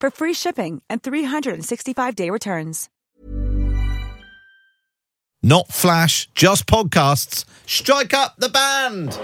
for free shipping and 365-day returns. Not Flash, just podcasts. Strike up the band.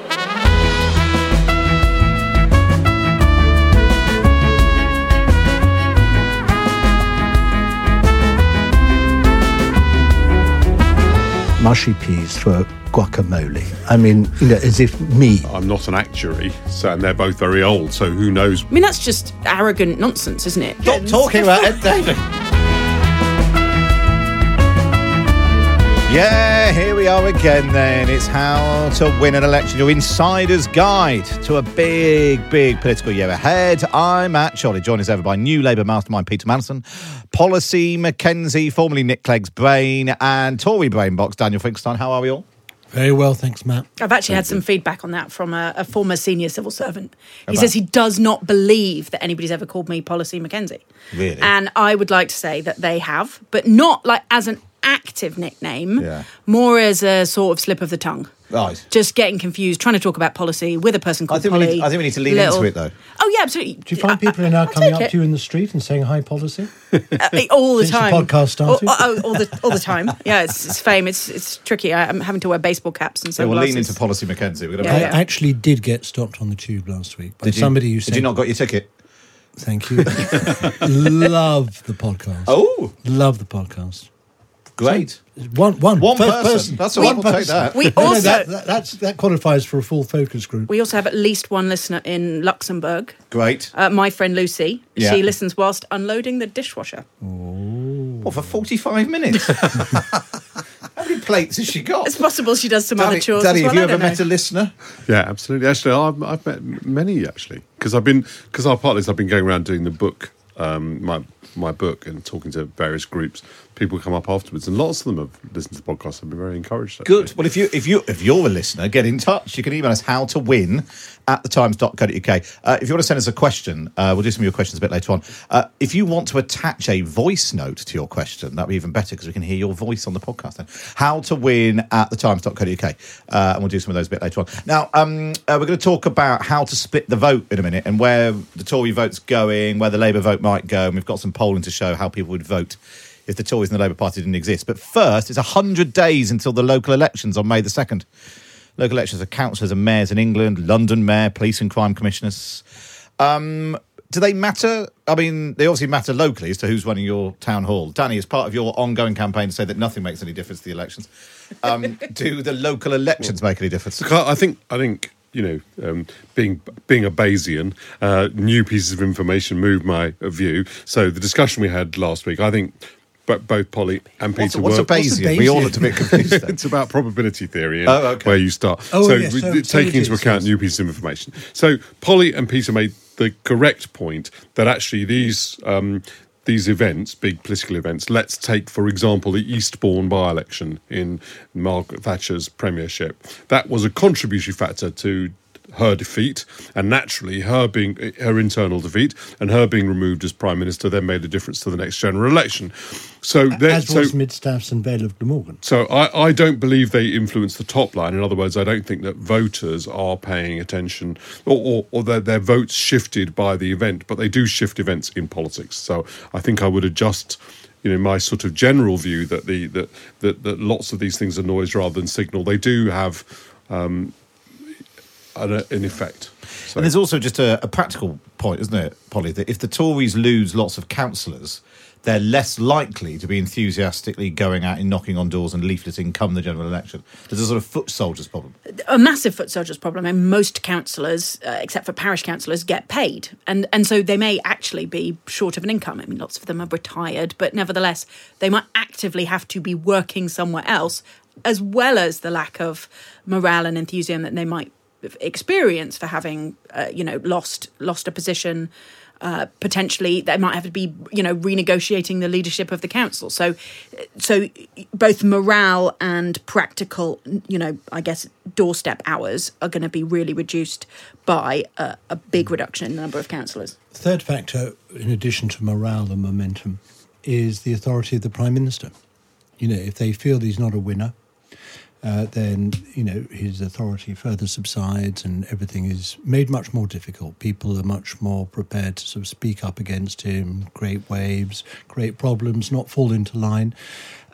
Mushy peas for guacamole. I mean, you know, as if me. I'm not an actuary, so, and they're both very old, so who knows? I mean, that's just arrogant nonsense, isn't it? Stop talking about Ed Davey. Yeah, here we are again then. It's how to win an election, your insider's guide to a big, big political year ahead. I'm Matt Chorley, joined as ever by new Labour mastermind Peter Mandelson, Policy Mackenzie, formerly Nick Clegg's brain, and Tory brain box Daniel Finkelstein. How are we all? Very well, thanks, Matt. I've actually had some feedback on that from a, a former senior civil servant. He says he does not believe that anybody's ever called me Policy Mackenzie. Really? And I would like to say that they have, but not like as an active nickname, Yeah. more as a sort of slip of the tongue. Right. Just getting confused, trying to talk about policy with a person I called think, we need, I think we need to lean Little- into it though. Oh yeah, absolutely. Do you find people are now coming up to you in the street and saying hi, policy? Uh, all the Since the time. podcast started? Oh, oh, all the all the time. Yeah, it's, it's fame. It's it's tricky. I, I'm having to wear baseball caps and So we'll lean into Policy Mackenzie. We're gonna Yeah, I yeah. actually did get stopped on the tube last week by Did you, somebody who did said, you not got your ticket? Thank you. Love the podcast. Oh, Love the podcast. Great. One, one, One first person. That's all One right, we'll take that. We No, no, also- that, that, that's, that qualifies for a full focus group. We also have at least one listener in Luxembourg. Great. Uh, my friend Lucy. Yeah. She listens whilst unloading the dishwasher. What, for 45 minutes? How many plates has she got? It's possible she does some other chores. Daddy as well, have you ever don't met know. a listener? Yeah, absolutely. Actually, I've, I've met many actually because I've been because our partners. I've been going around doing the book, um, my my book, and talking to various groups. People come up afterwards, and lots of them have listened to the podcast. I've been very encouraged. actually. Good. Well, if you if you if you're a listener, get in touch. You can email us how to win at thetimes.co.uk. Uh, if you want to send us a question, uh, we'll do some of your questions a bit later on. Uh, if you want to attach a voice note to your question, that'd be even better because we can hear your voice on the podcast. Then, how to win at thetimes.co.uk, uh, and we'll do some of those a bit later on. Now, um, uh, we're going to talk about how to split the vote in a minute and where the Tory vote's going, where the Labour vote might go, and we've got some polling to show how people would vote if the Tories and the Labour Party didn't exist. But first, it's 100 days until the local elections on May the 2nd. Local elections are councillors and mayors in England, London mayor, police and crime commissioners. Um, do they matter? I mean, they obviously matter locally as to who's running your town hall. Danny, as part of your ongoing campaign to say that nothing makes any difference to the elections, um, do the local elections make any difference? Look, I think I think you know, um, being being a Bayesian, uh, new pieces of information move my view. So the discussion we had last week, I think. But both Polly and What's, Peter what's a were. Bayesian? We all looked a bit confused. It's about probability theory and Oh, okay. where you start. Oh, so, yeah, so- so taking it into is, account yes. new pieces of information. So Polly and Peter made the correct point that actually these um, these events, big political events, let's take for example the Eastbourne by-election in Margaret Thatcher's premiership. That was a contributory factor to her defeat and naturally her being her internal defeat and her being removed as prime minister then made a difference to the next general election so there, As so was Midstaffs and Vale of Glamorgan. so I, I don't believe they influence the top line. In other words, I don't think that voters are paying attention or, or, or their, their votes shifted by the event, but they do shift events in politics. So I think I would adjust you know my sort of general view that the that that, that lots of these things are noise rather than signal. They do have um, an, an effect. So, And there's also just a, a practical point, isn't it, Polly, that if the Tories lose lots of councillors, they're less likely to be enthusiastically going out and knocking on doors and leafleting come the general election. There's a sort of foot soldiers problem. a massive foot soldiers problem. And most councillors, uh, except for parish councillors, get paid, and and so they may actually be short of an income. I mean, lots of them are retired, but nevertheless, they might actively have to be working somewhere else, as well as the lack of morale and enthusiasm that they might experience for having, uh, you know, lost lost a position. Uh, potentially, they might have to be, you know, renegotiating the leadership of the council. So, so both morale and practical, you know, I guess doorstep hours are going to be really reduced by a, a big reduction in the number of councillors. Third factor, in addition to morale and momentum, is the authority of the Prime Minister. You know, if they feel he's not a winner, uh, then you know his authority further subsides and everything is made much more difficult. People are much more prepared to sort of speak up against him, create waves, create problems, not fall into line.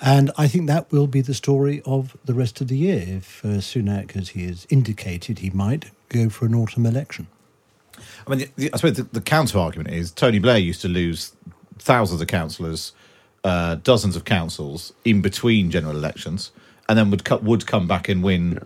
And I think that will be the story of the rest of the year if uh, Sunak, as he has indicated he might, go for an autumn election. I mean, the, the, I suppose the, the counter argument is Tony Blair used to lose thousands of councillors, uh, dozens of councils in between general elections, and then would cut, would come back and win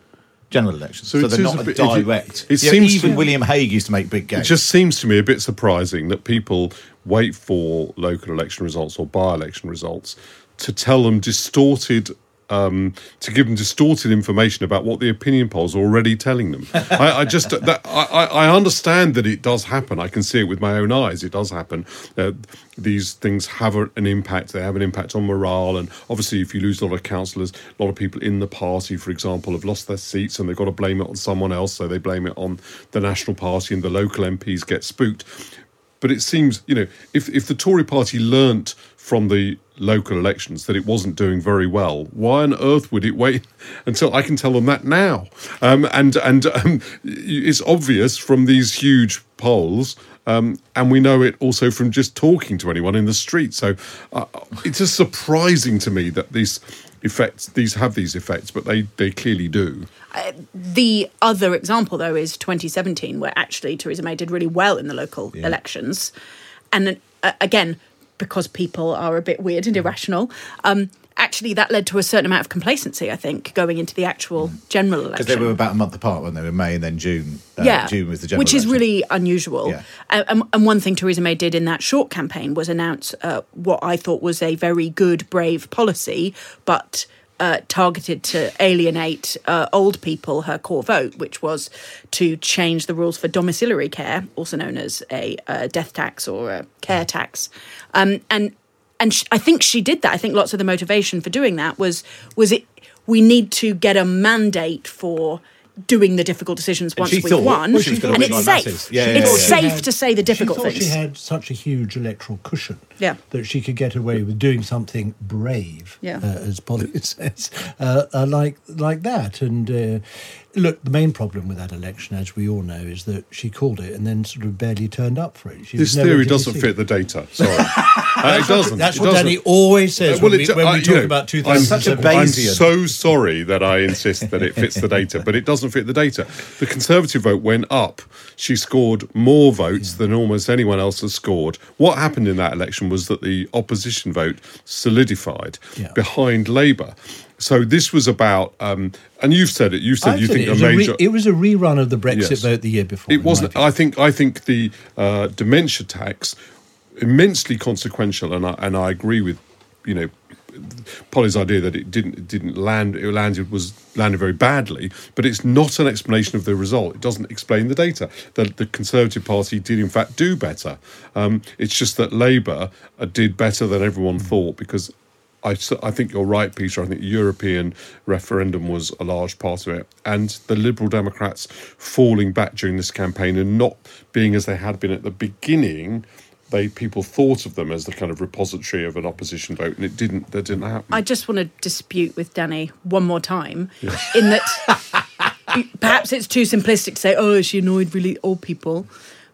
general elections. So So, they're not a bit- it- direct. it know, seems even to- William Hague used to make big It just seems to me a bit surprising that people wait for local election results or by election results to tell them distorted. Um, to give them distorted information about what the opinion polls are already telling them. I, I just that I, I understand that it does happen. I can see it with my own eyes. It does happen. Uh, these things have a, an impact. They have an impact on morale, and obviously, if you lose a lot of councillors, a lot of people in the party, for example, have lost their seats, and they've got to blame it on someone else. So they blame it on the National Party, and the local MPs get spooked. But it seems, you know, if if the Tory party learnt from the local elections that it wasn't doing very well, why on earth would it wait until I can tell them that now? Um, and and um, it's obvious from these huge polls. Um, and we know it also from just talking to anyone in the street. So uh, it's just surprising to me that these effects, these have these effects, but they, they clearly do. The other example, though, is 2017, where actually Theresa May did really well in the local elections. And uh, again, because people are a bit weird and irrational, um, actually that led to a certain amount of complacency, I think, going into the actual general election. because they were about a month apart, weren't they? were May and then June. Uh, yeah, June was the general which is election. really unusual. Yeah. Uh, and, and one thing Theresa May did in that short campaign was announce uh, what I thought was a very good, brave policy, but. Uh, targeted to alienate uh, old people her core vote, which was to change the rules for domiciliary care, also known as a uh, death tax or a care tax, um, and and sh- I think she did that. I think lots of the motivation for doing that was was it we need to get a mandate for doing the difficult decisions once we've thought- won, well, she and it's by safe. Yeah, yeah, it's yeah, yeah. safe to say the difficult she thought things. She had such a huge electoral cushion Yeah. that she could get away with doing something brave, Yeah. uh, as Polly says, uh, uh, like like that. And uh, look, the main problem with that election, as we all know, is that she called it and then sort of barely turned up for it. She This theory doesn't fit the data. Sorry. Uh, it doesn't. That's It what doesn't. Danny always says Uh, when, we, when uh, we you talk know, about I'm 2007. such a I'm so sorry that I insist that it fits the data, but it doesn't fit the data. The Conservative vote went up. She scored more votes than almost anyone else has scored. What happened in that election was that the opposition vote solidified Yeah. behind Labour. So this was about, um, and you've said it. You said I you said think it, a was a re- major. it was a rerun of the Brexit Yes. vote the year before. It wasn't. I think. I think the uh, dementia tax immensely consequential, and I, and I agree with you know Polly's idea that it didn't it didn't land. It landed was landed very badly, but it's not an explanation of the result. It doesn't explain the data. That the Conservative Party did in fact do better. Um, it's just that Labour uh, did better than everyone thought because I, I, think you're right, Peter. I think the European referendum was a large part of it. And the Liberal Democrats falling back during this campaign and not being as they had been at the beginning, they people thought of them as the kind of repository of an opposition vote, and it didn't. That didn't happen. I just want to dispute with Danny one more time in that perhaps it's too simplistic to say, oh, she annoyed really old people.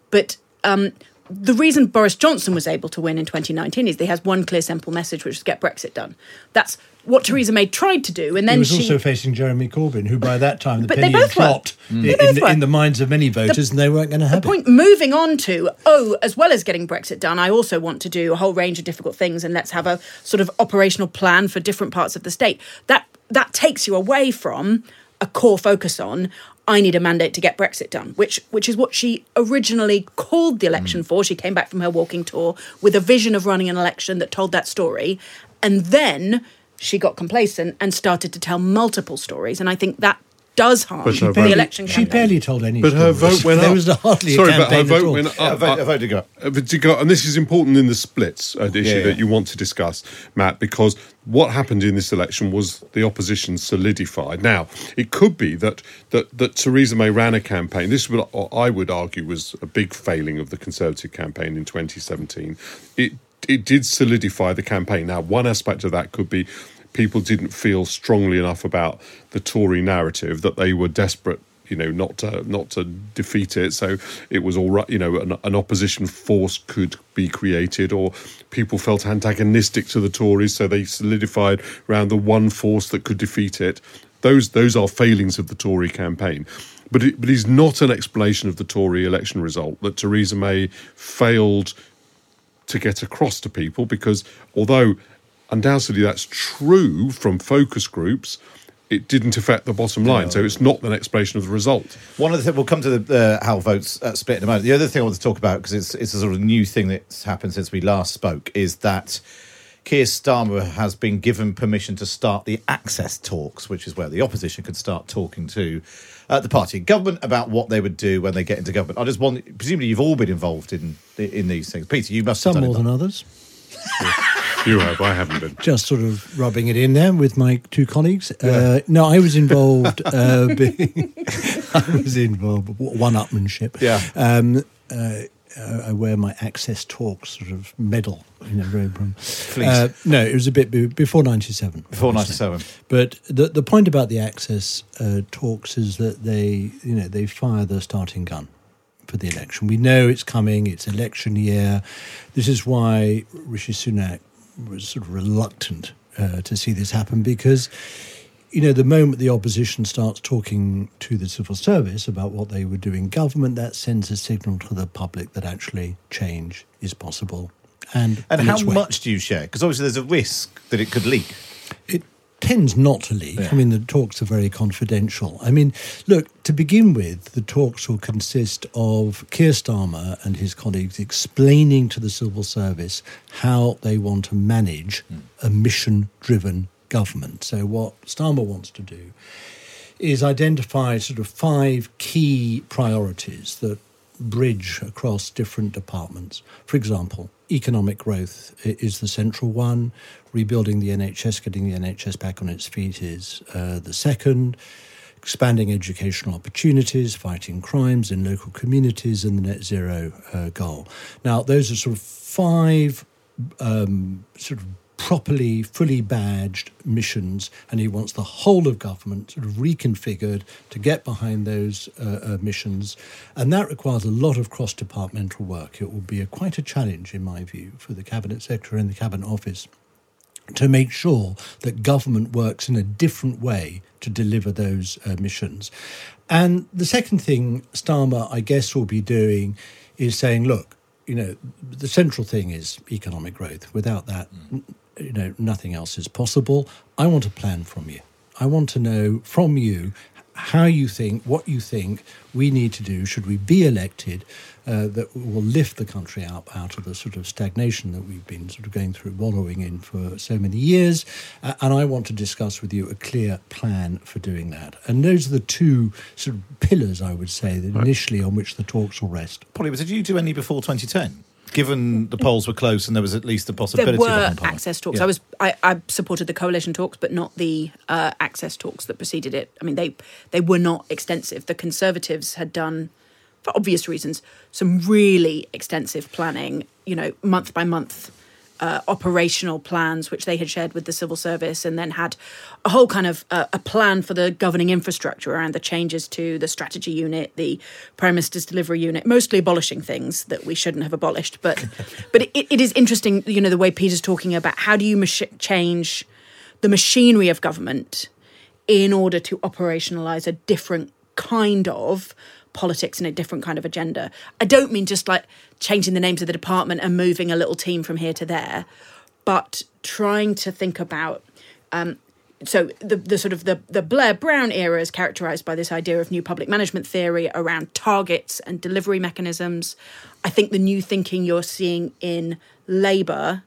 But um, the reason Boris Johnson was able to win in 2019 is that he has one clear, simple message, which is get Brexit done. That's what Theresa May tried to do, and then he was she also facing Jeremy Corbyn, who by that time the But they penny had both were. dropped mm. in, They both in, were. in the minds of many voters, and they weren't going to have the point moving on to oh as well as getting brexit done i also want to do a whole range of difficult things and let's have a sort of operational plan for different parts of the state that that takes you away from a core focus on I need a mandate to get Brexit done, which which is what she originally called the election mm. for. She came back from her walking tour with a vision of running an election that told that story, and then she got complacent and started to tell multiple stories. And I think that does harm But her the vote- election campaign. She barely told any But her vote went up. there was hardly Sorry, a but her campaign at vote all. went Yeah, a up. vote, a vote to go up. Uh, to go- and this is important in the splits uh, issue Yeah, yeah. that you want to discuss, Matt, because what happened in this election was the opposition solidified. Now, it could be that that, that Theresa May ran a campaign. This would I would argue was a big failing of the Conservative campaign in 2017. It it did solidify the campaign. Now, one aspect of that could be people didn't feel strongly enough about the Tory narrative that they were desperate you know not to not to defeat it. So it was all right you know an, an opposition force could be created or people felt antagonistic to the tories so they solidified around the one force that could defeat it. Those those are failings of the tory campaign. But it, but it's not an explanation of the tory election result that theresa may failed to get across to people because although undoubtedly that's true from focus groups, it didn't affect the bottom line. So it's not an explanation of the result. One of the things we'll come to the uh, how votes uh, split in a moment. The other thing I want to talk about because it's it's a sort of new thing that's happened since we last spoke is that Keir Starmer has been given permission to start the access talks, which is where the opposition could start talking to uh, the party and government about what they would do when they get into government. I just want, presumably, you've all been involved in in these things. Peter, you must have Some done more it. than others. You have, I haven't been. Just sort of rubbing it in there with my two colleagues. Uh, no, I was involved. Uh, being, I was involved. One-upmanship. Yeah. Um, uh, uh, I wear my Access Talks sort of medal, you know, very prim. Uh, no, it was a bit be- before '97. Before obviously. 97. But the the point about the Access uh, Talks is that they, you know, they fire the starting gun for the election. We know it's coming. It's election year. This is why Rishi Sunak was sort of reluctant uh, to see this happen because, you know, the moment the opposition starts talking to the civil service about what they would do in government, that sends a signal to the public that actually change is possible. And And how much do you share? Because obviously there's a risk that it could leak. It tends not to leak. Yeah. I mean, the talks are very confidential. I mean, look, to begin with, the talks will consist of Keir Starmer and his colleagues explaining to the civil service how they want to manage hmm. a mission driven government. So, what Starmer wants to do is identify sort of five key priorities that bridge across different departments. For example, economic growth is the central one. Rebuilding the NHS, getting the NHS back on its feet is uh, the second. Expanding educational opportunities, fighting crimes in local communities, and the net zero uh, goal. Now, those are sort of five um, sort of properly, fully badged missions, and he wants the whole of government sort of reconfigured to get behind those uh, uh, missions. And that requires a lot of cross departmental work. It will be a, quite a challenge, in my view, for the Cabinet Secretary and the Cabinet Office to make sure that government works in a different way to deliver those uh, missions. And the second thing Starmer, I guess, will be doing is saying, look, you know, the central thing is economic growth. Without that, n- you know, nothing else is possible. I want a plan from you. I want to know from you how you think, what you think we need to do, should we be elected, uh, that will lift the country up out of the sort of stagnation that we've been sort of going through, wallowing in for so many years. Uh, and I want to discuss with you a clear plan for doing that. And those are the two sort of pillars, I would say, that initially on which the talks will rest. Polly, did you do any before 2010? Given the polls were close and there was at least a possibility there of were hung access talks. Yeah. I was I, I supported the coalition talks, but not the uh, access talks that preceded it. I mean, they they were not extensive. The Conservatives had done, for obvious reasons, some really extensive planning. You know, month by month. Uh, operational plans, which they had shared with the civil service, and then had a whole kind of uh, a plan for the governing infrastructure around the changes to the strategy unit, the prime minister's delivery unit, mostly abolishing things that we shouldn't have abolished. But but it, it is interesting, you know, the way Peter's talking about how do you mach- change the machinery of government in order to operationalize a different kind of politics and a different kind of agenda. I don't mean just like changing the names of the department and moving a little team from here to there, but trying to think about. Um, so the, the sort of the, the Blair Brown era is characterized by this idea of new public management theory around targets and delivery mechanisms. I think the new thinking you're seeing in Labour,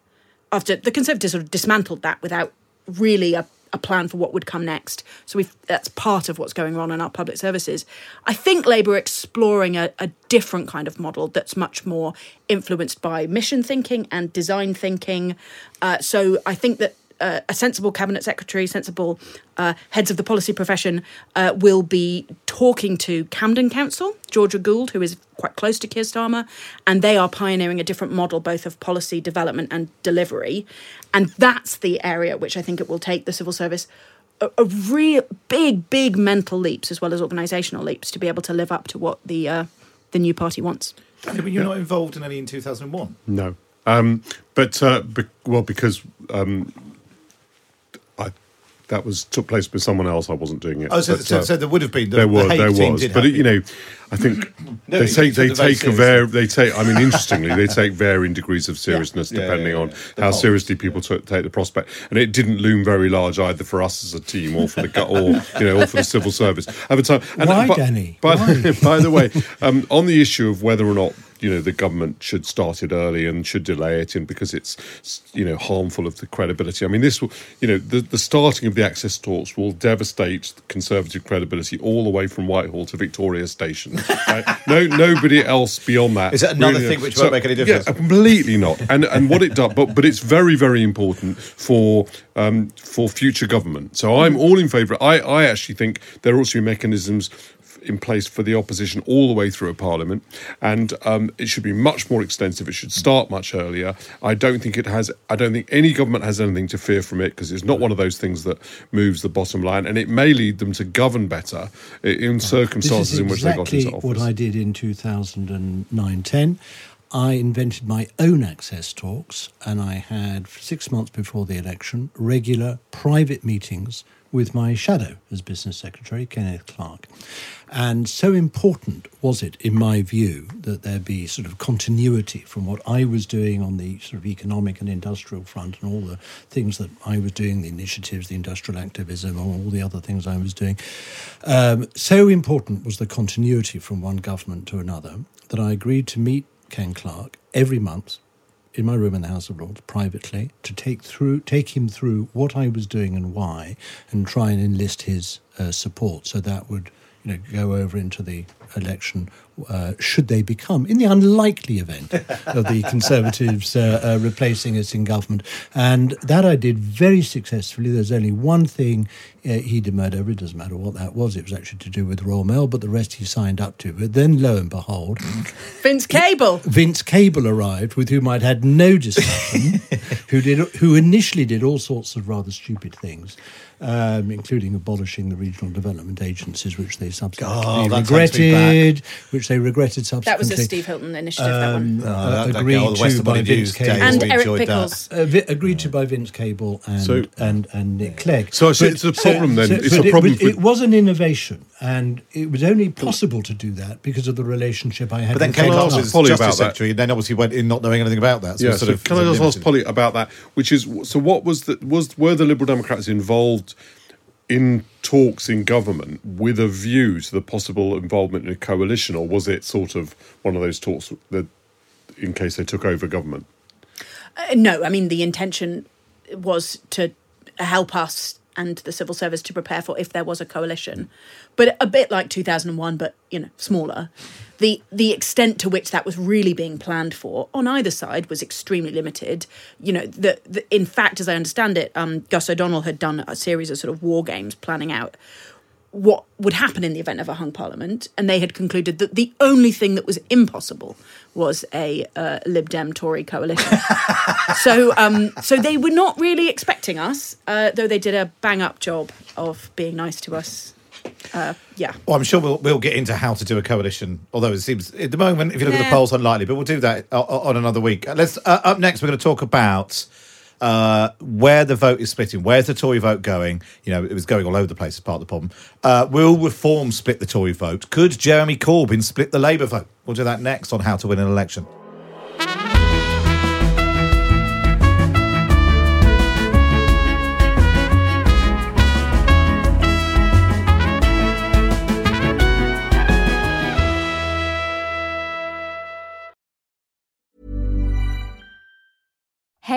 after the Conservatives sort of dismantled that without really a a plan for what would come next. So that's part of what's going on in our public services. I think Labour are exploring a, a different kind of model that's much more influenced by mission thinking and design thinking. Uh, so I think that uh, a sensible cabinet secretary, sensible uh, heads of the policy profession uh, will be talking to Camden Council, Georgia Gould, who is quite close to Keir Starmer, and they are pioneering a different model both of policy development and delivery. And that's the area which I think it will take the civil service a, a real big, big mental leaps as well as organisational leaps to be able to live up to what the uh, the new party wants. But you're not involved in any in 2001. No. Um, but uh, be, well, because um, I that was took place with someone else. I wasn't doing it. Oh, so, but, so, uh, so there would have been. The, there was, Hague there was, but have you know, I think No, they take they take a very they take. I mean, interestingly, they take varying degrees of seriousness Yeah, yeah, depending yeah, on yeah. The how polls, seriously people took take the prospect. And it didn't loom very large either for us as a team or for the go- or you know or for the civil service at the time. And, Why, but- Danny? By, Why? by the way, um, on the issue of whether or not you know the government should start it early and should delay it, and because it's you know harmful of the credibility. I mean, this will you know the, the starting of the access talks will devastate Conservative credibility all the way from Whitehall to Victoria Station. Right? No, nobody else beyond that. Is that another thing which won't make any difference? Yeah, completely not. And and what it does, but but it's very very important for um, for future government. So I'm all in favour. I I actually think there ought to be mechanisms in place for the opposition all the way through a parliament, and um, it should be much more extensive. It should start much earlier. I don't think it has. I don't think any government has anything to fear from it because it's not one of those things that moves the bottom line, and it may lead them to govern better in circumstances is in which they got into office. what I did in 2009-10. I invented my own access talks, and I had six months before the election regular private meetings with my shadow as business secretary, Kenneth Clarke. And so important was it, in my view, that there be sort of continuity from what I was doing on the sort of economic and industrial front and all the things that I was doing, the initiatives, the industrial activism, and all the other things I was doing. Um, so important was the continuity from one government to another that I agreed to meet Ken Clarke every month in my room in the House of Lords privately to take through take him through what I was doing and why, and try and enlist his uh, support. So that would you know go over into the election uh, should they become in the unlikely event of the Conservatives uh, uh, replacing us in government, and that I did very successfully. There's only one thing uh, he demurred over. It doesn't matter what that was. It was actually to do with Royal Mail, but the rest he signed up to. But then, lo and behold, Vince Cable. Vince Cable arrived, with whom I'd had no discussion, who did who initially did all sorts of rather stupid things, um, including abolishing the regional development agencies, which they subsequently Oh, that takes me which they regretted That was a Steve Hilton initiative, that one. Oh, uh, that, that, agreed all to by Vince News Cable. And Eric Pickles. Uh, vi- agreed to by Vince Cable and So- and, and Nick Clegg. So I see it's a problem then. It's a it problem was- for- It was an innovation, and it was only possible to do that because of the relationship I had. But then with Ken Can I Clarke ask Polly Justice about that? Secretary, and then obviously went in not knowing anything about that. So yeah, sort so of can I just ask. Polly about that? Which is, so what was the was were the Liberal Democrats involved in talks in government with a view to the possible involvement in a coalition, or was it sort of one of those talks that, in case they took over government? Uh, no, I mean the intention was to help us and the civil service to prepare for if there was a coalition, but a bit like two thousand and one, but you know smaller. The the extent to which that was really being planned for on either side was extremely limited. You know, the, the in fact, as I understand it, um, Gus O'Donnell had done a series of sort of war games planning out what would happen in the event of a hung parliament, and they had concluded that the only thing that was impossible was a uh, Lib Dem Tory coalition. so, um, so they were not really expecting us, uh, though they did a bang up job of being nice to us. Uh, yeah. Well, I'm sure we'll, we'll get into how to do a coalition, although it seems at the moment, if you look at the polls, unlikely, but we'll do that o- o- on another week. Uh, Let's uh, Up next, we're going to talk about uh, where the vote is splitting. Where's the Tory vote going? You know, it was going all over the place as part of the problem. Uh, will reform split the Tory vote? Could Jeremy Corbyn split the Labour vote? We'll do that next on how to win an election.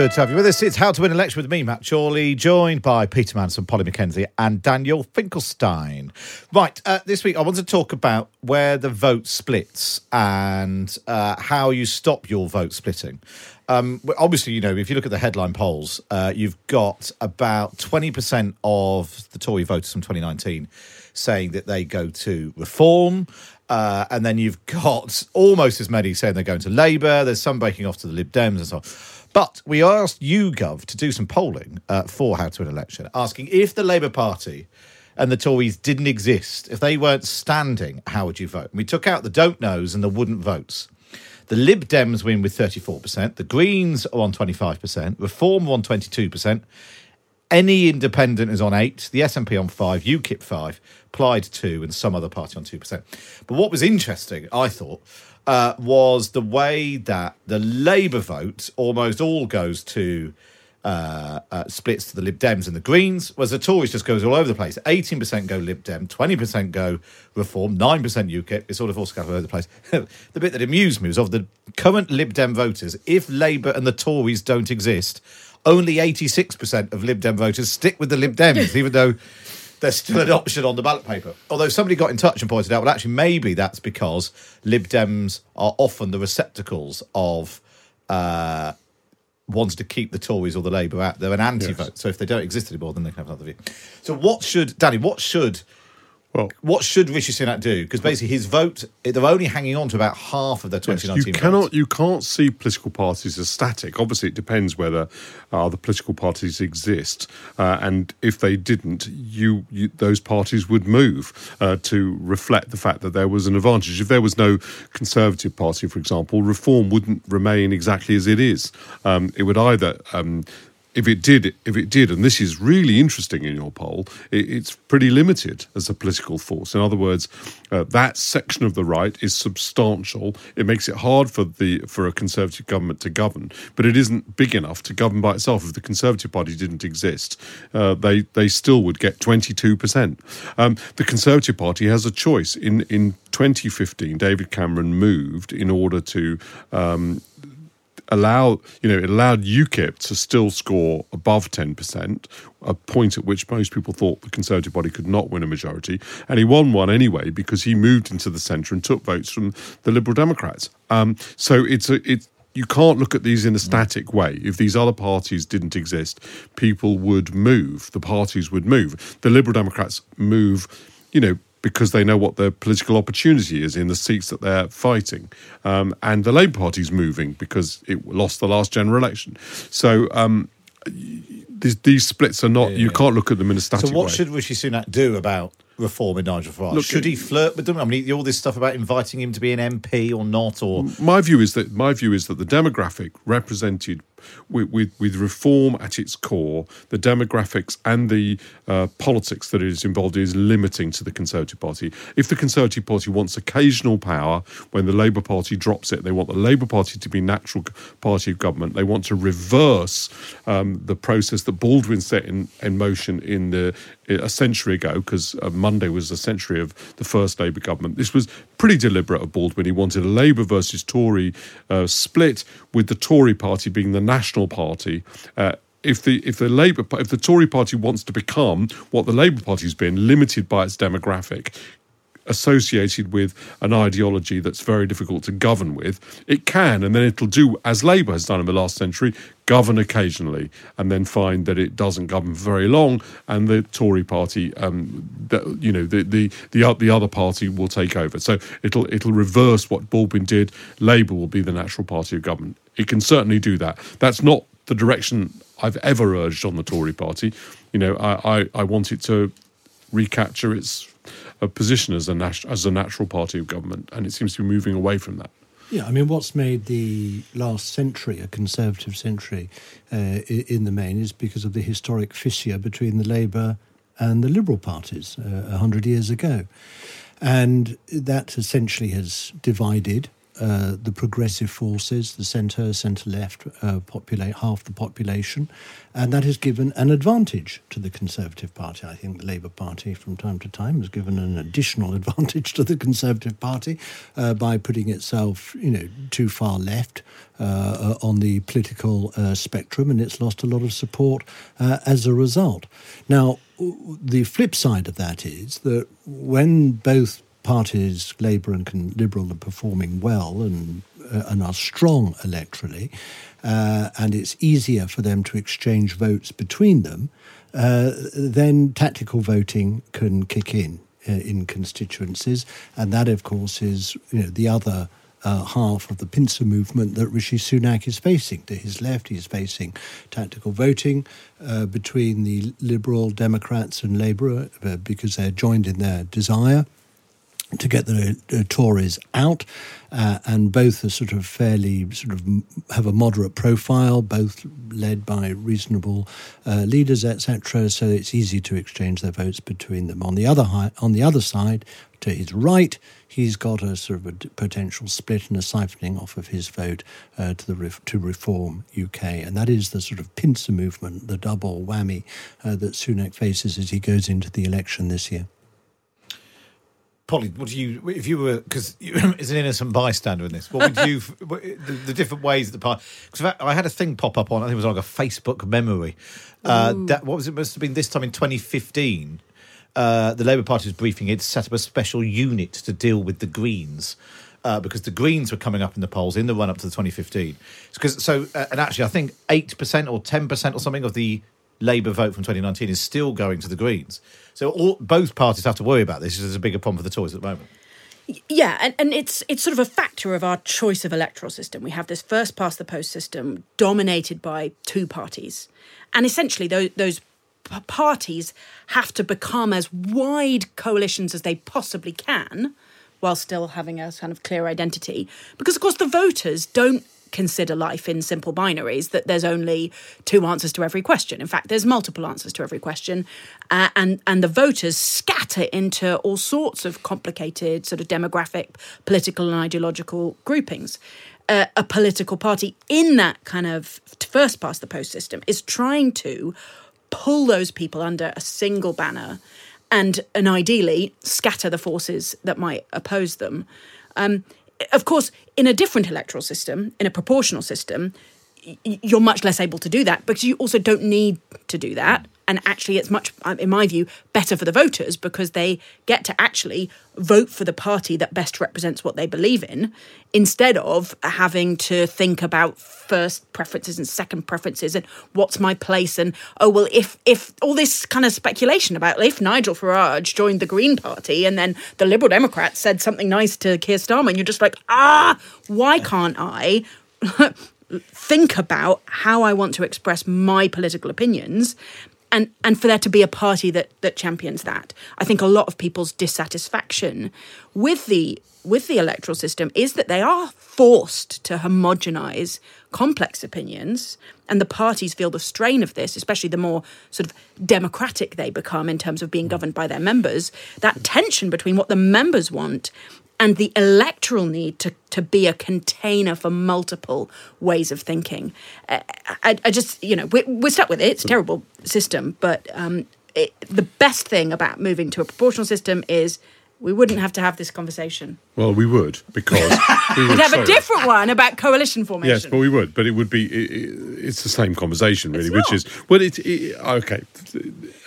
Good to have you with us. It's How to Win an Election with me, Matt Chorley, joined by Peter Mandelson, Polly Mackenzie, and Daniel Finkelstein. Right, uh, this week I want to talk about where the vote splits and uh, how you stop your vote splitting. Um, obviously, you know, if you look at the headline polls, uh, you've got about 20% of the Tory voters from 2019 saying that they go to reform. Uh, and then you've got almost as many saying they're going to Labour. There's some breaking off to the Lib Dems and so on. But we asked YouGov to do some polling uh, for How to Win an Election, asking if the Labour Party and the Tories didn't exist, if they weren't standing, how would you vote? And we took out the don't knows and the wouldn't votes. The Lib Dems win with 34%. The Greens are on 25%. Reform on 22%. Any independent is on 8. The SNP on 5. UKIP 5. Plaid 2. And some other party on 2%. But what was interesting, I thought, uh, was the way that the Labour vote almost all goes to uh, uh, splits to the Lib Dems and the Greens, whereas the Tories just goes all over the place. 18% go Lib Dem, 20% go Reform, 9% UKIP. It's sort of all scattered over the place. the bit that amused me was of the current Lib Dem voters, if Labour and the Tories don't exist, only 86% of Lib Dem voters stick with the Lib Dems, even though there's still an option on the ballot paper. Although somebody got in touch and pointed out, well, actually, maybe that's because Lib Dems are often the receptacles of uh, ones to keep the Tories or the Labour out. They're an anti-vote, so if they don't exist anymore, then they can have another view. So, what should Danny? What should Well, what should Rishi Sunak do? Because basically, his vote they're only hanging on to about half of their Yes, 2019. you votes. cannot, you can't see political parties as static. Obviously, it depends whether uh, the political parties exist, uh, and if they didn't, you, you those parties would move uh, to reflect the fact that there was an advantage. If there was no Conservative Party, for example, Reform wouldn't remain exactly as it is. Um, it would either. Um, if it did, if it did, and this is really interesting in your poll, it, it's pretty limited as a political force. In other words, uh, that section of the right is substantial. It makes it hard for the for a conservative government to govern, but it isn't big enough to govern by itself. If the Conservative Party didn't exist, uh, they they still would get twenty two percent. Um, the Conservative Party has a choice. In in 2015, David Cameron moved in order to um, allow you know it allowed UKIP to still score above 10%, a point at which most people thought the Conservative Party could not win a majority, and he won one anyway because he moved into the centre and took votes from the Liberal Democrats. Um, so it's a it's you can't look at these in a static way. If these other parties didn't exist, people would move. The parties would move. The Liberal Democrats move, you know, because they know what their political opportunity is in the seats that they're fighting. Um, and the Labour Party's moving because it lost the last general election. So um, these, these splits are not, you can't look at them in a static way. So, what way. should Rishi Sunak do about reforming Nigel Farage? Look, Should he flirt with them? I mean, all this stuff about inviting him to be an MP or not, or my view is that my view is that the demographic represented with, with, with reform at its core, the demographics and the uh, politics that is involved in is limiting to the Conservative Party. If the Conservative Party wants occasional power, when the Labour Party drops it, they want the Labour Party to be natural party of government. They want to reverse um, the process that Baldwin set in, in motion in the a century ago, because uh, Monday was a century of the first Labour government. This was pretty deliberate of Baldwin. He wanted a Labour versus Tory uh, split, with the Tory party being the national party. Uh, if the if the Labour if the Tory party wants to become what the Labour party has been, limited by its demographic, associated with an ideology that's very difficult to govern with, it can, and then it'll do as Labour has done in the last century, govern occasionally, and then find that it doesn't govern for very long, and the Tory party, um, the, you know, the, the the the other party will take over. So it'll it'll reverse what Baldwin did. Labour will be the natural party of government. It can certainly do that. That's not the direction I've ever urged on the Tory party. You know, I, I, I want it to recapture its a position as a nat- as a natural party of government, and it seems to be moving away from that. Yeah, I mean, what's made the last century a conservative century uh, in the main is because of the historic fissure between the Labour and the Liberal parties uh, a uh, hundred years ago. And that essentially has divided uh, the progressive forces, the centre, centre left, uh, populate half the population, and that has given an advantage to the Conservative Party. I think the Labour Party, from time to time, has given an additional advantage to the Conservative Party uh, by putting itself, you know, too far left uh, on the political uh, spectrum, and it's lost a lot of support as a result. Now, the flip side of that is that when both parties, Labour and Liberal, are performing well and, uh, and are strong electorally, uh, and it's easier for them to exchange votes between them, uh, then tactical voting can kick in uh, in constituencies, and that, of course, is you know the other. Uh, half of the pincer movement that Rishi Sunak is facing. To his left, he's facing tactical voting uh, between the Liberal Democrats and Labour uh, because they're joined in their desire to get the uh, Tories out, uh, and both are sort of fairly sort of have a moderate profile, both led by reasonable uh, leaders, etc. So it's easy to exchange their votes between them. On the other hi- on the other side, to his right, he's got a sort of a potential split and a siphoning off of his vote uh, to the ref- to Reform UK, and that is the sort of pincer movement, the double whammy uh, that Sunak faces as he goes into the election this year. Polly, what do you, if you were, because as an innocent bystander in this, what would you, the, the, different ways that the party, because I had a thing pop up on, I think it was like a Facebook memory. Uh, that, what was it, must have been this time in 2015. Uh, the Labour Party was briefing it, set up a special unit to deal with the Greens. Uh, because the Greens were coming up in the polls in the run up to the 2015. Because so, uh, and actually, I think eight percent or ten percent or something of the Labour vote from 2019 is still going to the Greens. So all, both parties have to worry about this. There's a bigger problem for the Tories at the moment. Yeah, and, and it's it's sort of a factor of our choice of electoral system. We have this first past the post system dominated by two parties, and essentially those those parties have to become as wide coalitions as they possibly can, while still having a kind of clear identity. Because of course the voters don't consider life in simple binaries that there's only two answers to every question. In fact, there's multiple answers to every question, uh, and and the voters scatter into all sorts of complicated sort of demographic, political, and ideological groupings. Uh, a political party in that kind of first past the post system is trying to pull those people under a single banner and and ideally scatter the forces that might oppose them. Um, of course, in a different electoral system, in a proportional system, you're much less able to do that because you also don't need to do that. And actually, it's much, um, in my view, better for the voters because they get to actually vote for the party that best represents what they believe in instead of having to think about first preferences and second preferences and what's my place. And oh, well, if, if all this kind of speculation about if Nigel Farage joined the Green Party and then the Liberal Democrats said something nice to Keir Starmer, you're just like, ah, why can't I? think about how I want to express my political opinions and and for there to be a party that that champions that. I think a lot of people's dissatisfaction with the with the electoral system is that they are forced to homogenize complex opinions and the parties feel the strain of this especially the more sort of democratic they become in terms of being governed by their members that tension between what the members want and the electoral need to, to be a container for multiple ways of thinking. I, I, I just, you know, we're, we're, stuck with it. It's a terrible system, but um, it, the best thing about moving to a proportional system is we wouldn't have to have this conversation. Well, we would because we would have a different one about coalition formation. Yes, but we would. But it would be it, it, it's the same conversation, really, It's which is well, it, it okay.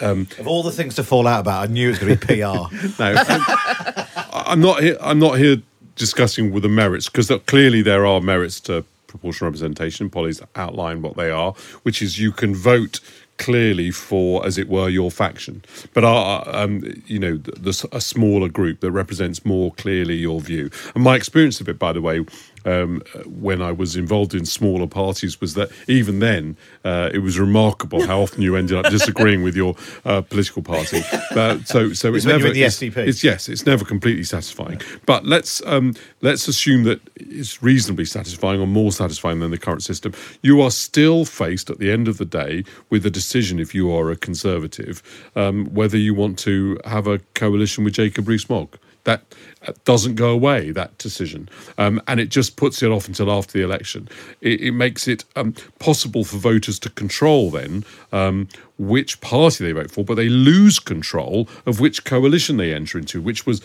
Um, Of all the things to fall out about, I knew it was going to be PR. no, I'm not here. I'm not here discussing with the merits because clearly there are merits to proportional representation. Polly's outlined what they are, which is you can vote clearly for, as it were, your faction, but are um, you know the, the, a smaller group that represents more clearly your view. And my experience of it, by the way, um, when I was involved in smaller parties was that even then uh, it was remarkable how often you ended up disagreeing with your uh, political party. Uh, so, so It's it's never the it's- SDP. It's, yes, it's never completely satisfying. But let's um, let's assume that it's reasonably satisfying or more satisfying than the current system. You are still faced at the end of the day with a decision if you are a conservative um, whether you want to have a coalition with Jacob Rees-Mogg. That uh, doesn't go away, that decision. Um, and it just puts it off until after the election. It, it makes it um, possible for voters to control then um, which party they vote for, but they lose control of which coalition they enter into, which was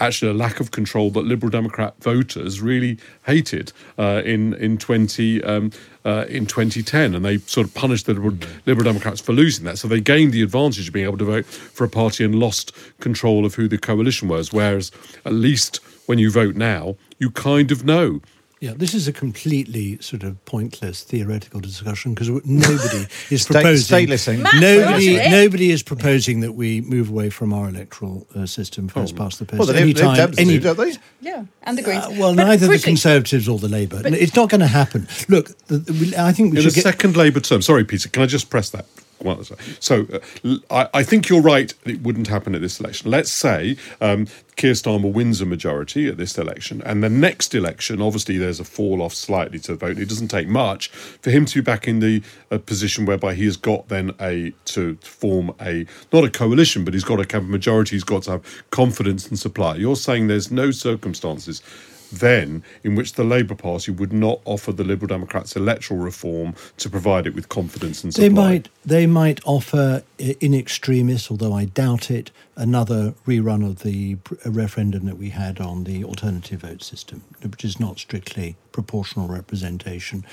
actually a lack of control that Liberal Democrat voters really hated uh, in in twenty um, uh, in 2010, and they sort of punished the Liberal, Liberal Democrats for losing that. So they gained the advantage of being able to vote for a party and lost control of who the coalition was. Whereas at least when you vote now, you kind of know. Yeah, this is a completely sort of pointless theoretical discussion because nobody is proposing. stay listening. Nobody, actually. nobody is proposing that we move away from our electoral uh, system first past the post. Well, the Lib- Lib anytime, Dems do, any- don't they? Yeah, and the Greens. Uh, well, But neither the Conservatives or the Labour. it's not going to happen. Look, the, the, I think we In the should get. second Labour term, sorry, Peter, can I just press that? Well, So, uh, I, I think you're right. It wouldn't happen at this election. Let's say um, Keir Starmer wins a majority at this election, and the next election, obviously, there's a fall off slightly to the vote. It doesn't take much for him to be back in the uh, position whereby he has got then a to form a not a coalition, but he's got to have a majority. He's got to have confidence and supply. You're saying there's no circumstances then in which the Labour Party would not offer the Liberal Democrats electoral reform to provide it with confidence and supply. They might they might offer in extremis, although I doubt it, another rerun of the pr- referendum that we had on the alternative vote system, which is not strictly proportional representation,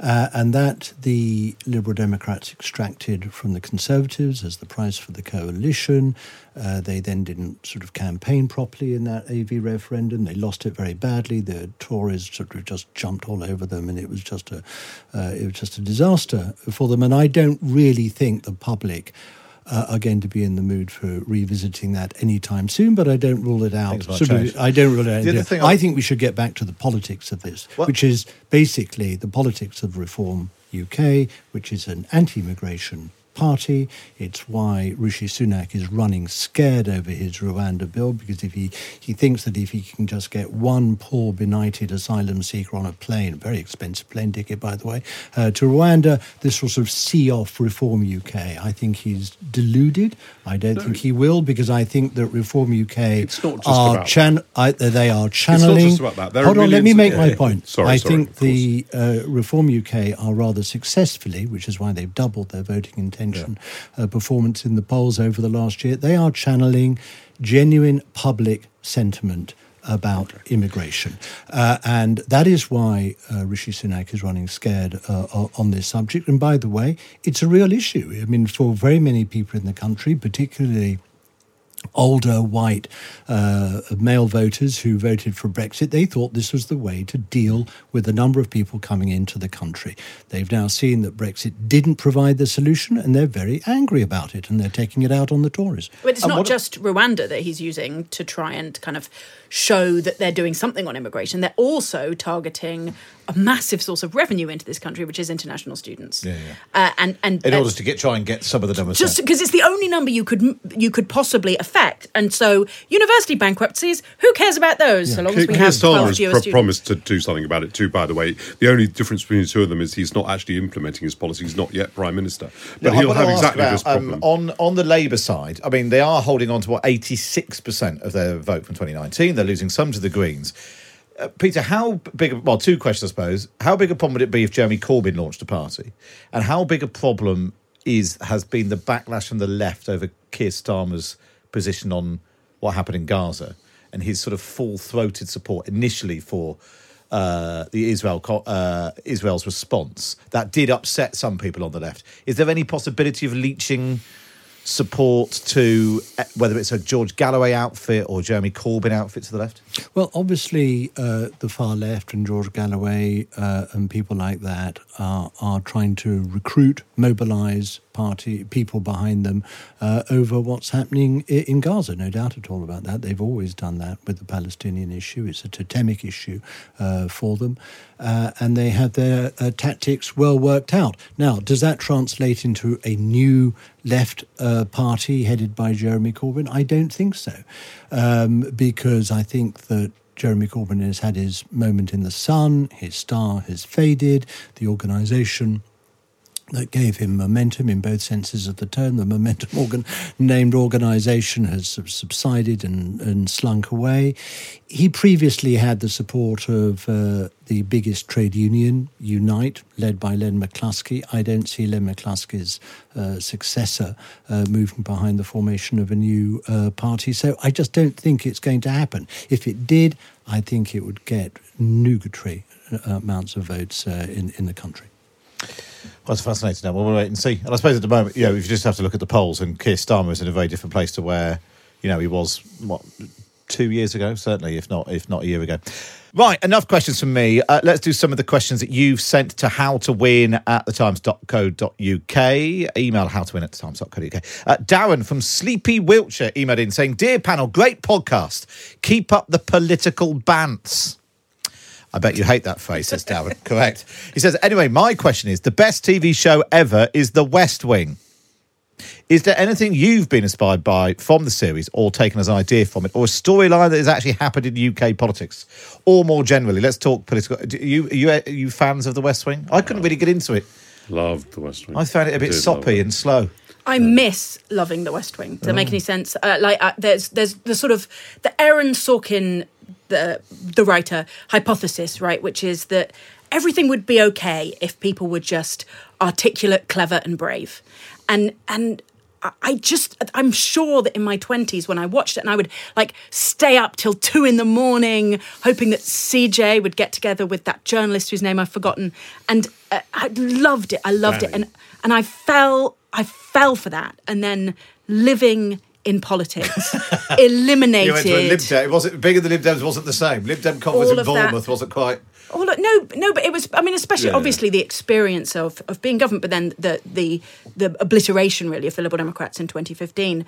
uh, and that the Liberal Democrats extracted from the Conservatives as the price for the coalition. Uh, they then didn't sort of campaign properly in that AV referendum. They lost it very badly. The Tories sort of just jumped all over them, and it was just a uh, it was just a disaster for them. And I don't really think the public. Uh, are going to be in the mood for revisiting that anytime soon, but I don't rule it out. Sort of- I don't rule it out. The other thing I I- think we should get back to the politics of this, Well- which is basically the politics of Reform UK, which is an anti-immigration party. It's why Rishi Sunak is running scared over his Rwanda bill because if he, he thinks that if he can just get one poor benighted asylum seeker on a plane, very expensive plane ticket by the way, uh, to Rwanda, this will sort of see off Reform UK. I think he's deluded. I don't think he will because I think that Reform UK It's not just are chan- I, they are channeling. just about that. Hold on, let me make my point. Sorry, I sorry, think the uh, Reform UK are rather successfully, which is why they've doubled their voting intention uh, performance in the polls over the last year. They are channeling genuine public sentiment about immigration. Uh, and that is why uh, Rishi Sunak is running scared uh, on this subject. And by the way, it's a real issue. I mean, for very many people in the country, particularly older white uh, male voters who voted for Brexit, they thought this was the way to deal with the number of people coming into the country. They've now seen that Brexit didn't provide the solution and they're very angry about it and they're taking it out on the Tories. But it's And not just Rwanda that he's using to try and kind of show that they're doing something on immigration, they're also targeting a massive source of revenue into this country, which is international students. Yeah, yeah. Uh, and and In uh, order to get try and get some of the numbers. just because it's the only number you could you could possibly affect, and so university bankruptcies, who cares about those? So long as Keir we have Starmer has fewer pro- students. promised to do something about it too. By the way, the only difference between the two of them is he's not actually implementing his policy. He's not yet prime minister, but Yeah, he'll have exactly about, this problem. Um, on on the Labour side, I mean, they are holding on to what eighty six percent of their vote from 2019. They're losing some to the Greens. Uh, Peter, how big? a- Well, two questions, I suppose. How big a problem would it be if Jeremy Corbyn launched a party, and how big a problem is has been the backlash from the left over Keir Starmer's position on what happened in Gaza and his sort of full throated support initially for uh, the Israel uh, Israel's response that did upset some people on the left. Is there any possibility of leaching support to uh, whether it's a George Galloway outfit or Jeremy Corbyn outfit to the left? Well, obviously, uh, the far left and George Galloway uh, and people like that are, are trying to recruit, mobilise party people behind them uh, over what's happening in Gaza. No doubt at all about that. They've always done that with the Palestinian issue. It's a totemic issue uh, for them, uh, and they have their uh, tactics well worked out. Now, does that translate into a new left uh, party headed by Jeremy Corbyn? I don't think so, um, because I think that. Jeremy Corbyn has had his moment in the sun, his star has faded, the organisation that gave him momentum in both senses of the term. The momentum organ, named organisation has subsided and, and slunk away. He previously had the support of uh, the biggest trade union, Unite, led by Len McCluskey. I don't see Len McCluskey's uh, successor uh, moving behind the formation of a new uh, party. So I just don't think it's going to happen. If it did, I think it would get nugatory uh, amounts of votes uh, in, in the country. It's fascinating now. We'll wait and see. And I suppose at the moment, know, if you just have to look at the polls, and Keir Starmer is in a very different place to where, you know, he was what two years ago, certainly, if not if not a year ago. Right, enough questions from me. Uh, let's do some of the questions that you've sent to how to win at the thetimes.co.uk. Email how to win at thetimes.co.uk. Uh, Darren from Sleepy Wiltshire emailed in saying, Dear panel, great podcast. Keep up the political bants. I bet you hate that phrase, says Darren. Correct. He says, anyway, my question is the best TV show ever is The West Wing. Is there anything you've been inspired by from the series or taken as an idea from it, or a storyline that has actually happened in UK politics? Or more generally, let's talk political. Do you, are you, are you fans of The West Wing? I couldn't really get into it. Loved the West Wing. I found it a bit soppy and slow. I miss loving The West Wing. Does that Oh. make any sense? Uh, like, uh, there's there's the sort of the Aaron Sorkin, the the writer hypothesis, right? Which is that everything would be okay if people were just articulate, clever, and brave, and and. I- just, I'm sure that in my 20s, when I watched it, and I would like stay up till two in the morning, hoping that CJ would get together with that journalist whose name I've forgotten. And uh, I loved it. I loved it. And and I fell I fell for that and then living in politics eliminated It wasn't bigger than Lib Dems wasn't the same. Lib Dem conference All of that- wasn't quite. Oh look, no, no, but it was. I mean, especially Yeah. obviously the experience of of being government, but then the the the obliteration really of the Liberal Democrats in 2015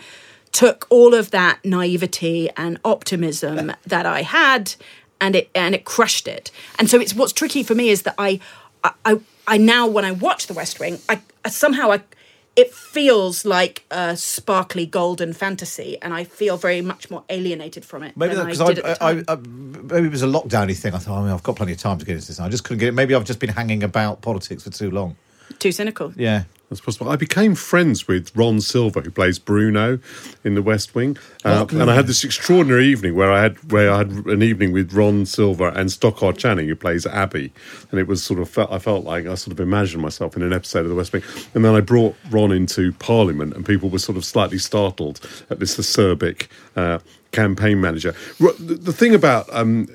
took all of that naivety and optimism that I had, and it and it crushed it. And so it's what's tricky for me is that I I I, I now when I watch The West Wing, I, I somehow I. It feels like a sparkly golden fantasy, and I feel very much more alienated from it Maybe because I I, did at the I. I, maybe it was a lockdowny thing. I thought, I mean, I've got plenty of time to get into this. I just couldn't get it. Maybe I've just been hanging about politics for too long. Too cynical. Yeah. That's possible. I became friends with Ron Silver, who plays Bruno in The West Wing, uh, and I had this extraordinary evening where I had where I had an evening with Ron Silver and Stockard Channing, who plays Abby, and it was sort of felt, I felt like I sort of imagined myself in an episode of The West Wing, and then I brought Ron into Parliament, and people were sort of slightly startled at this acerbic uh, campaign manager. The, the thing about um,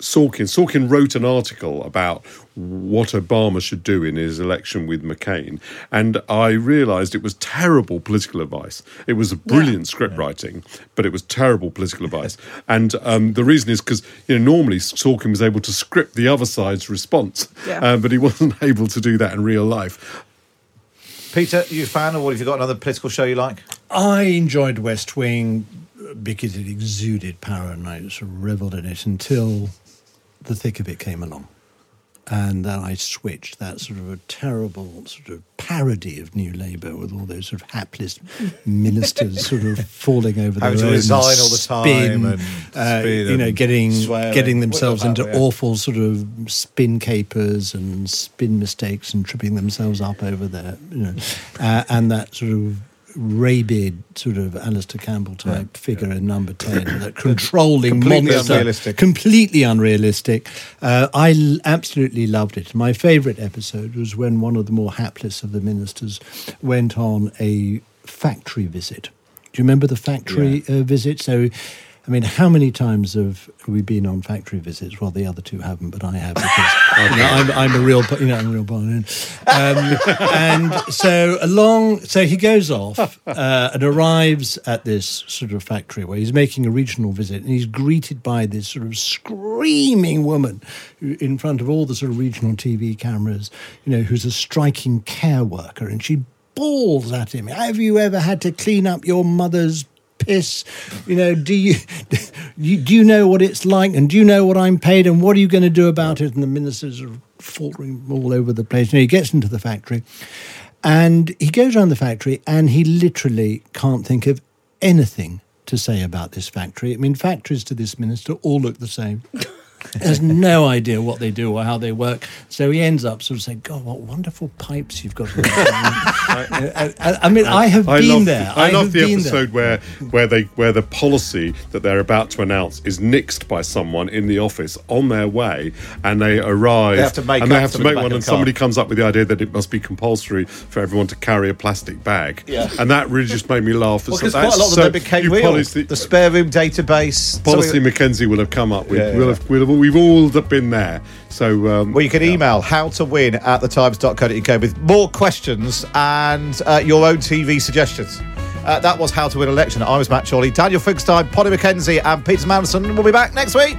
Sorkin. Sorkin wrote an article about what Obama should do in his election with McCain, and I realised it was terrible political advice. It was a brilliant script writing, but it was terrible political advice. And um, the reason is because you know normally Sorkin was able to script the other side's response, Yeah. uh, but he wasn't able to do that in real life. Peter, you a fan, or what have you got another political show you like? I enjoyed West Wing because it exuded power, and I sort of revelled in it until the thick of it came along. And then I switched that sort of a terrible sort of parody of New Labour with all those sort of hapless ministers sort of falling over their Having to own resign all the spin, time and uh, spin you know, getting swearing. getting themselves into that, yeah. awful sort of spin capers and spin mistakes and tripping themselves up over there, you know, uh, and that sort of rabid sort of Alastair Campbell type figure in number 10, that controlling Completely monster. unrealistic. Completely unrealistic. Uh, I l- absolutely loved it. My favourite episode was when one of the more hapless of the ministers went on a factory visit. Do you remember the factory uh, visit? So, I mean, how many times have we been on factory visits? Well, the other two haven't, but I have because you know, I'm, I'm a real, you know, I'm a real. Um, and so along, so he goes off uh, and arrives at this sort of factory where he's making a regional visit, and he's greeted by this sort of screaming woman who, in front of all the sort of regional TV cameras, you know, who's a striking care worker, and she bawls at him. Have you ever had to clean up your mother's piss? You know, do you, do you know what it's like, and do you know what I'm paid, and what are you going to do about it? And the ministers are faltering all over the place. And he gets into the factory, and he goes around the factory, and he literally can't think of anything to say about this factory. I mean, factories to this minister all look the same. has no idea what they do or how they work. So he ends up sort of saying, God, what wonderful pipes you've got. I, I- I mean, I have I been love, there. I, love the been there. episode where where they where the policy that they're about to announce is nixed by someone in the office on their way, and they arrive They have to make and they up have to to make one, and car. somebody comes up with the idea that it must be compulsory for everyone to carry a plastic bag. Yeah. and that really just made me laugh. Well, So because quite a lot of so- them became real. policy- the spare room database. Policy something- Mackenzie will have come up with. Yeah, we'll yeah. have, we'll have, we've all been there. So um, Well, you can email how to win at thetimes.co.uk with more questions and uh, your own TV suggestions. Uh, that was How to Win Election. I was Matt Chorley, Daniel Finkelstein, Polly Mackenzie, and Peter Mandelson. We'll be back next week.